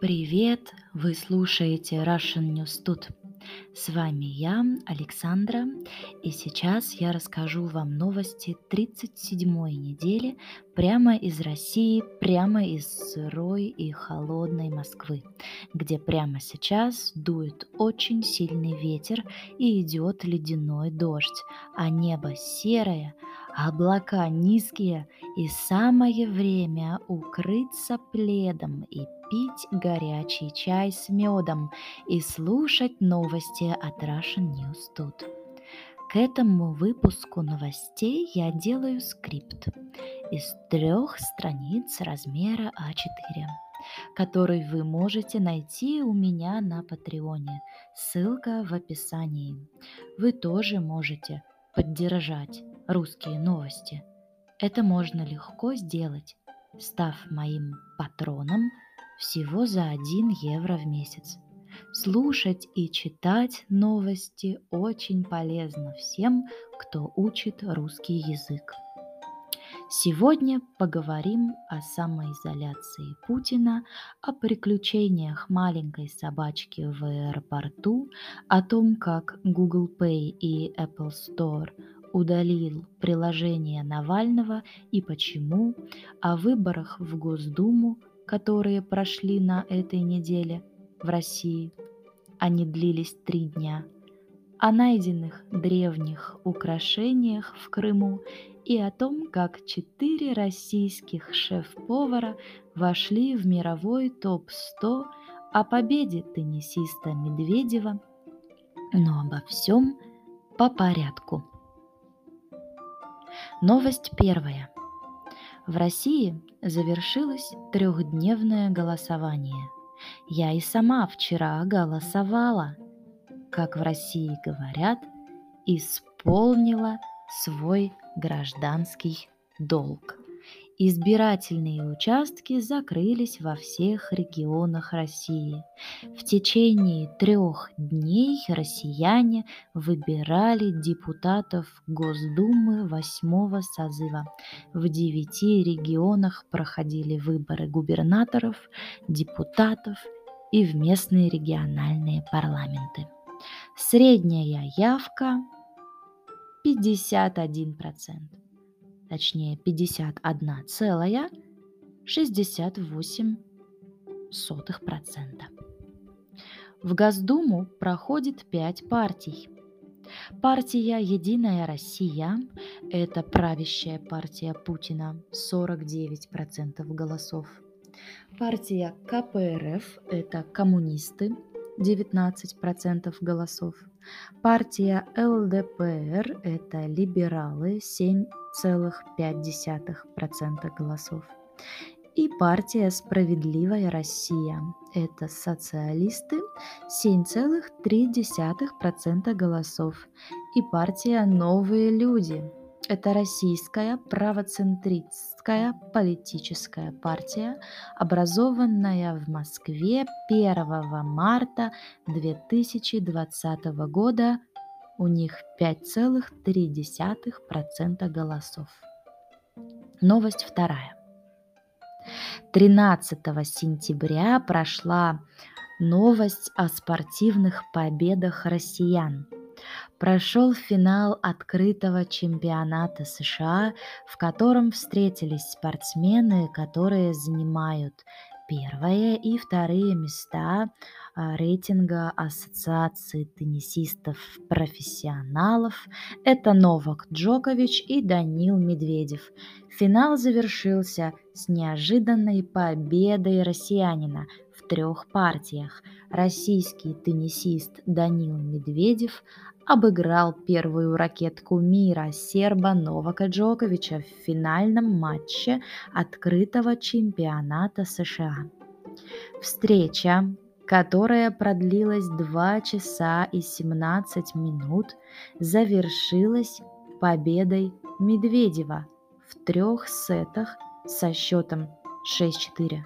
Привет! Вы слушаете Russian News Tut. С вами я, Александра, и сейчас я расскажу вам новости 37-й недели прямо из России, прямо из сырой и холодной Москвы, где прямо сейчас дует очень сильный ветер и идет ледяной дождь, а небо серое, облака низкие и самое время укрыться пледом и пить горячий чай с медом и слушать новости от Russian News тут. К этому выпуску новостей я делаю скрипт из трех страниц размера А4, который вы можете найти у меня на Патреоне. Ссылка в описании. Вы тоже можете поддержать русские новости. Это можно легко сделать, став моим патроном – всего за 1 евро в месяц. Слушать и читать новости очень полезно всем, кто учит русский язык. Сегодня поговорим о самоизоляции Путина, о приключениях маленькой собачки в аэропорту, о том, как Google Pay и Apple Store удалил приложение Навального и почему, о выборах в Госдуму, которые прошли на этой неделе в России. Они длились три дня. О найденных древних украшениях в Крыму и о том, как четыре российских шеф-повара вошли в мировой топ-100 о победе теннисиста Медведева, но обо всем по порядку. Новость первая. В России завершилось трехдневное голосование. Я и сама вчера голосовала, как в России говорят, исполнила свой гражданский долг. Избирательные участки закрылись во всех регионах России. В течение трех дней россияне выбирали депутатов Госдумы восьмого созыва. В девяти регионах проходили выборы губернаторов, депутатов и в местные региональные парламенты. Средняя явка 51% точнее 51,68%. В Госдуму проходит пять партий. Партия «Единая Россия» – это правящая партия Путина, 49% голосов. Партия КПРФ – это коммунисты, 19% голосов. Партия ЛДПР – это либералы, 7,5% голосов. И партия «Справедливая Россия» – это социалисты, 7,3% голосов. И партия «Новые люди» Это российская правоцентристская политическая партия, образованная в Москве 1 марта 2020 года. У них 5,3% голосов. Новость вторая. 13 сентября прошла новость о спортивных победах россиян – прошел финал открытого чемпионата США, в котором встретились спортсмены, которые занимают первое и вторые места а, рейтинга Ассоциации теннисистов-профессионалов. Это Новак Джокович и Данил Медведев. Финал завершился с неожиданной победой россиянина в трех партиях. Российский теннисист Данил Медведев обыграл первую ракетку мира серба Новака Джоковича в финальном матче открытого чемпионата США. Встреча, которая продлилась 2 часа и 17 минут, завершилась победой Медведева в трех сетах со счетом 6-4.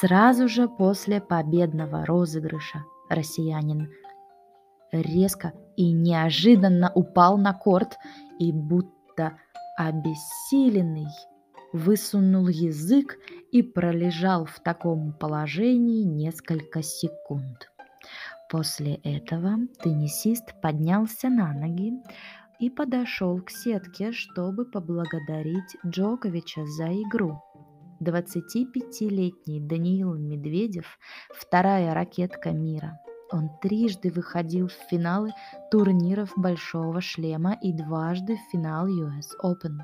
Сразу же после победного розыгрыша россиянин резко и неожиданно упал на корт и будто обессиленный высунул язык и пролежал в таком положении несколько секунд. После этого теннисист поднялся на ноги и подошел к сетке, чтобы поблагодарить Джоковича за игру. 25-летний Даниил Медведев – вторая ракетка мира. Он трижды выходил в финалы турниров Большого шлема и дважды в финал US Open.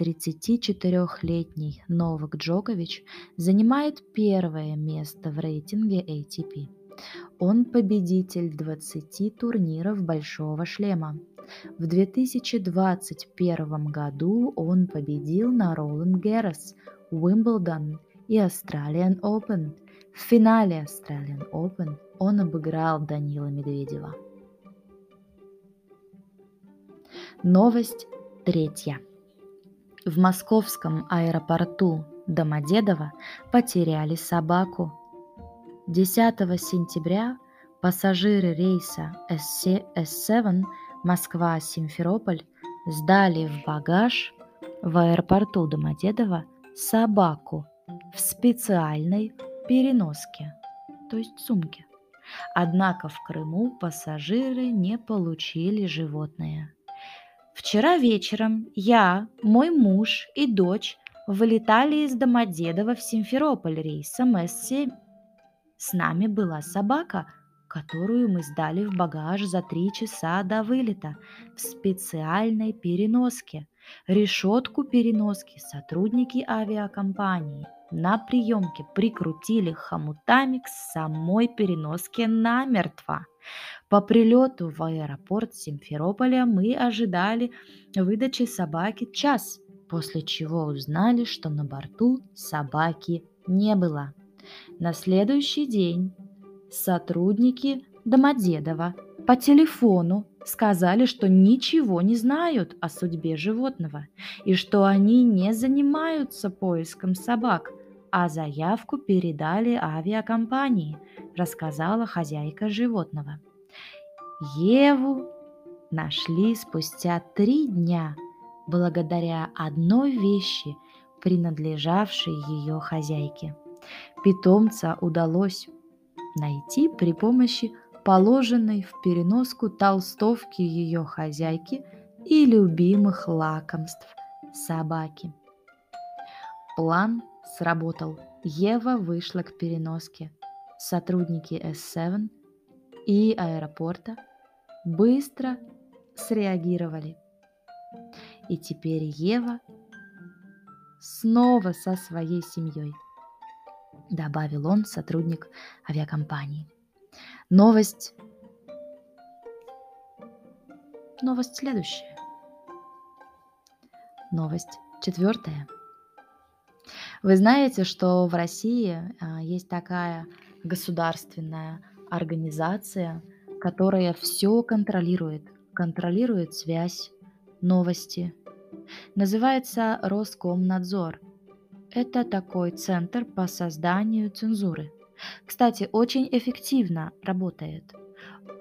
34-летний Новак Джокович занимает первое место в рейтинге ATP. Он победитель 20 турниров Большого шлема. В 2021 году он победил на Роланд Геррес, Уимблдон и Australian Open. В финале Australian Open он обыграл Данила Медведева. Новость третья. В московском аэропорту Домодедово потеряли собаку. 10 сентября пассажиры рейса S7 Москва-Симферополь сдали в багаж в аэропорту Домодедово собаку в специальной переноске, то есть сумке. Однако в Крыму пассажиры не получили животное. Вчера вечером я, мой муж и дочь вылетали из Домодедова в Симферополь рейсом С-7. С нами была собака, которую мы сдали в багаж за три часа до вылета в специальной переноске. Решетку переноски сотрудники авиакомпании на приемке прикрутили хомутами к самой переноске намертво. По прилету в аэропорт Симферополя мы ожидали выдачи собаки час, после чего узнали, что на борту собаки не было. На следующий день сотрудники Домодедова по телефону сказали, что ничего не знают о судьбе животного и что они не занимаются поиском собак, а заявку передали авиакомпании, рассказала хозяйка животного. Еву нашли спустя три дня благодаря одной вещи, принадлежавшей ее хозяйке. Питомца удалось найти при помощи положенной в переноску толстовки ее хозяйки и любимых лакомств собаки. План сработал. Ева вышла к переноске. Сотрудники S7 и аэропорта быстро среагировали. И теперь Ева снова со своей семьей – добавил он, сотрудник авиакомпании. Новость... Новость следующая. Новость четвертая. Вы знаете, что в России а, есть такая государственная организация, которая все контролирует, контролирует связь, новости. Называется Роскомнадзор – это такой центр по созданию цензуры. Кстати, очень эффективно работает.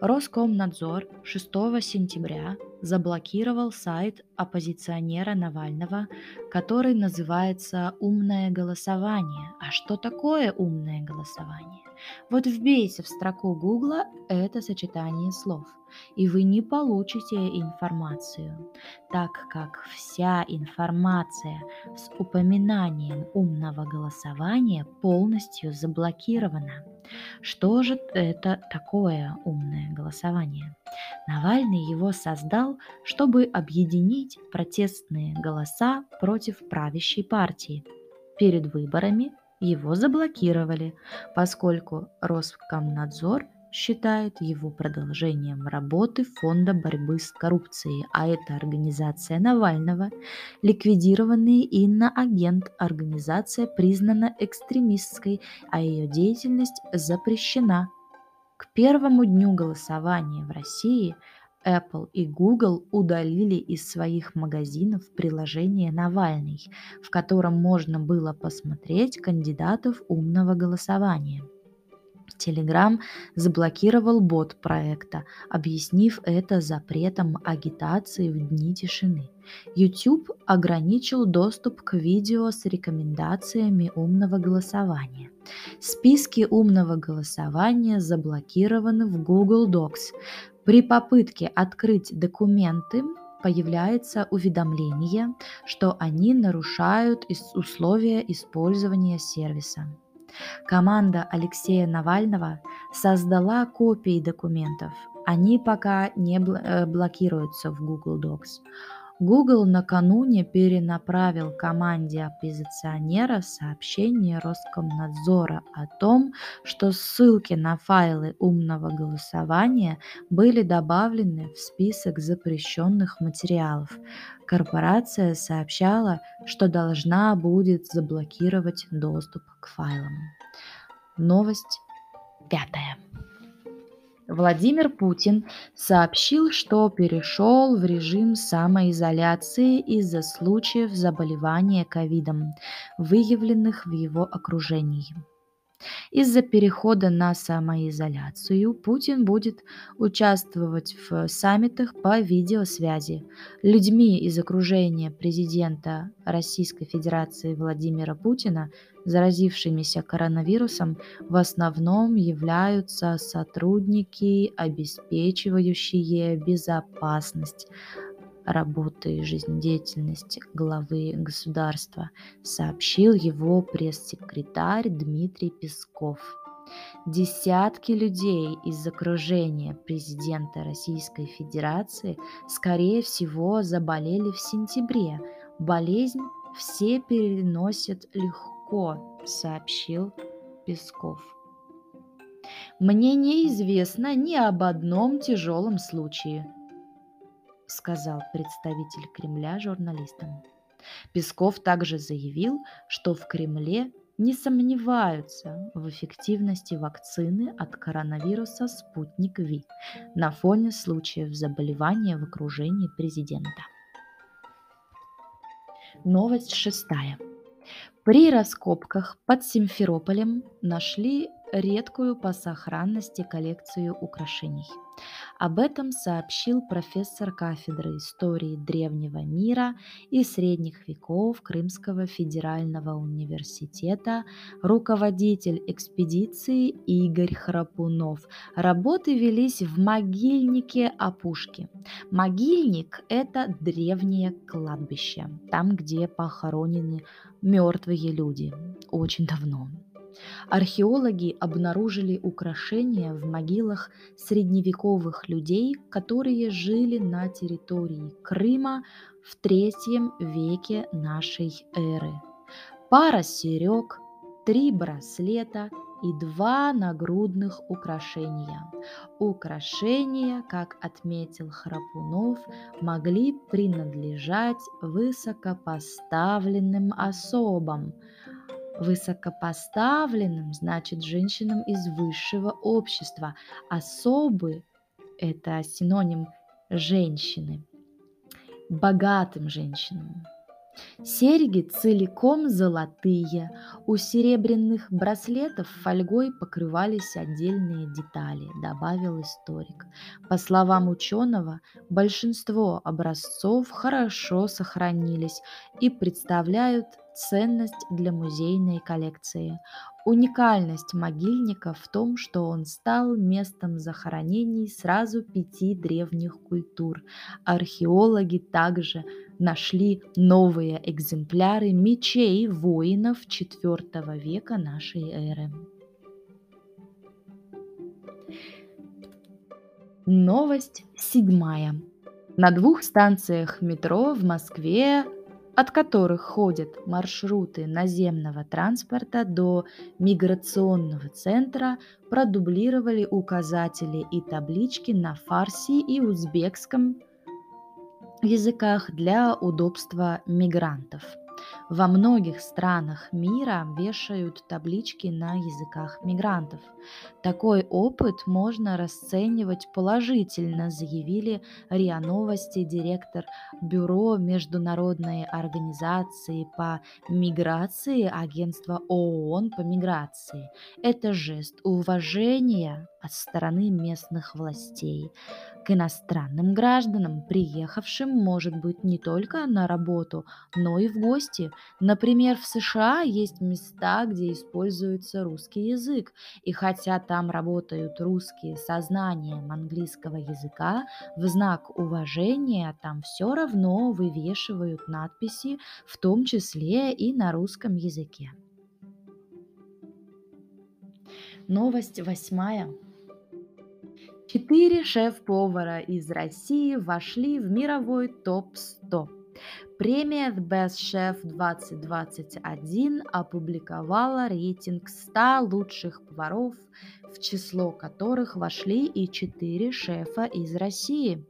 Роскомнадзор 6 сентября заблокировал сайт оппозиционера Навального, который называется «Умное голосование». А что такое умное голосование? Вот вбейте в строку Гугла это сочетание слов – и вы не получите информацию, так как вся информация с упоминанием умного голосования полностью заблокирована. Что же это такое умное голосование? Навальный его создал, чтобы объединить протестные голоса против правящей партии. Перед выборами его заблокировали, поскольку Роскомнадзор считает его продолжением работы Фонда борьбы с коррупцией, а это организация Навального, ликвидированный иноагент, организация признана экстремистской, а ее деятельность запрещена. К первому дню голосования в России Apple и Google удалили из своих магазинов приложение «Навальный», в котором можно было посмотреть кандидатов умного голосования – Telegram заблокировал бот проекта, объяснив это запретом агитации в дни тишины. YouTube ограничил доступ к видео с рекомендациями умного голосования. Списки умного голосования заблокированы в Google Docs. При попытке открыть документы появляется уведомление, что они нарушают условия использования сервиса. Команда Алексея Навального создала копии документов. Они пока не э, блокируются в Google Docs. Google накануне перенаправил команде оппозиционера сообщение Роскомнадзора о том, что ссылки на файлы умного голосования были добавлены в список запрещенных материалов. Корпорация сообщала, что должна будет заблокировать доступ к файлам. Новость пятая. Владимир Путин сообщил, что перешел в режим самоизоляции из-за случаев заболевания ковидом, выявленных в его окружении. Из-за перехода на самоизоляцию Путин будет участвовать в саммитах по видеосвязи. Людьми из окружения президента Российской Федерации Владимира Путина, заразившимися коронавирусом, в основном являются сотрудники, обеспечивающие безопасность работы и жизнедеятельности главы государства, сообщил его пресс-секретарь Дмитрий Песков. Десятки людей из окружения президента Российской Федерации, скорее всего, заболели в сентябре. Болезнь все переносят легко, сообщил Песков. Мне неизвестно ни об одном тяжелом случае, сказал представитель Кремля журналистам. Песков также заявил, что в Кремле не сомневаются в эффективности вакцины от коронавируса «Спутник Ви» на фоне случаев заболевания в окружении президента. Новость шестая. При раскопках под Симферополем нашли редкую по сохранности коллекцию украшений. Об этом сообщил профессор кафедры истории древнего мира и средних веков Крымского федерального университета, руководитель экспедиции Игорь Храпунов. Работы велись в могильнике Опушки. Могильник – это древнее кладбище, там, где похоронены мертвые люди очень давно. Археологи обнаружили украшения в могилах средневековых людей, которые жили на территории Крыма в третьем веке нашей эры. Пара серег, три браслета и два нагрудных украшения. Украшения, как отметил Храпунов, могли принадлежать высокопоставленным особам – Высокопоставленным значит женщинам из высшего общества. Особы – это синоним женщины. Богатым женщинам. Серьги целиком золотые, у серебряных браслетов фольгой покрывались отдельные детали, добавил историк. По словам ученого, большинство образцов хорошо сохранились и представляют ценность для музейной коллекции. Уникальность могильника в том, что он стал местом захоронений сразу пяти древних культур. Археологи также нашли новые экземпляры мечей воинов IV века нашей эры. Новость седьмая. На двух станциях метро в Москве от которых ходят маршруты наземного транспорта до миграционного центра, продублировали указатели и таблички на фарси и узбекском языках для удобства мигрантов. Во многих странах мира вешают таблички на языках мигрантов. Такой опыт можно расценивать положительно, заявили РИА Новости директор Бюро Международной организации по миграции Агентства ООН по миграции. Это жест уважения от стороны местных властей к иностранным гражданам, приехавшим, может быть, не только на работу, но и в гости. Например, в США есть места, где используется русский язык, и хотя там работают русские со знанием английского языка, в знак уважения там все равно вывешивают надписи, в том числе и на русском языке. Новость восьмая. Четыре шеф-повара из России вошли в мировой топ-100. Премия The Best Chef 2021 опубликовала рейтинг 100 лучших поваров, в число которых вошли и четыре шефа из России.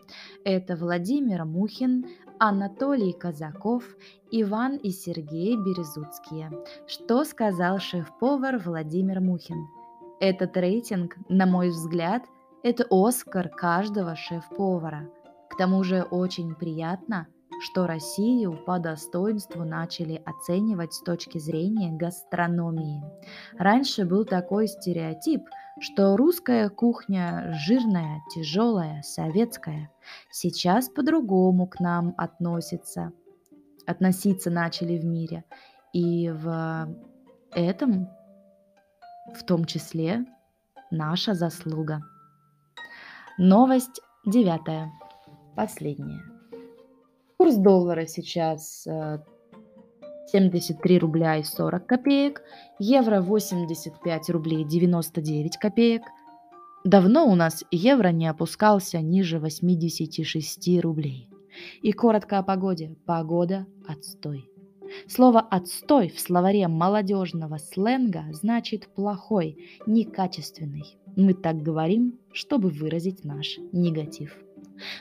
Это Владимир Мухин, Анатолий Казаков, Иван и Сергей Березуцкие. Что сказал шеф-повар Владимир Мухин? Этот рейтинг, на мой взгляд, это Оскар каждого шеф-повара. К тому же очень приятно, что Россию по достоинству начали оценивать с точки зрения гастрономии. Раньше был такой стереотип, что русская кухня жирная, тяжелая, советская. Сейчас по-другому к нам относится. Относиться начали в мире. И в этом, в том числе, наша заслуга. Новость девятая, последняя. Курс доллара сейчас 73 э, рубля и 40 копеек, евро 85 рублей 99 копеек. Давно у нас евро не опускался ниже 86 рублей. И коротко о погоде. Погода – отстой. Слово «отстой» в словаре молодежного сленга значит «плохой», «некачественный». Мы так говорим, чтобы выразить наш негатив.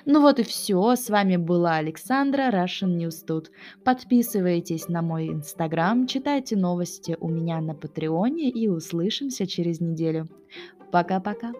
Ну вот и все. С вами была Александра Russian News Тут. Подписывайтесь на мой инстаграм, читайте новости у меня на Патреоне и услышимся через неделю. Пока-пока.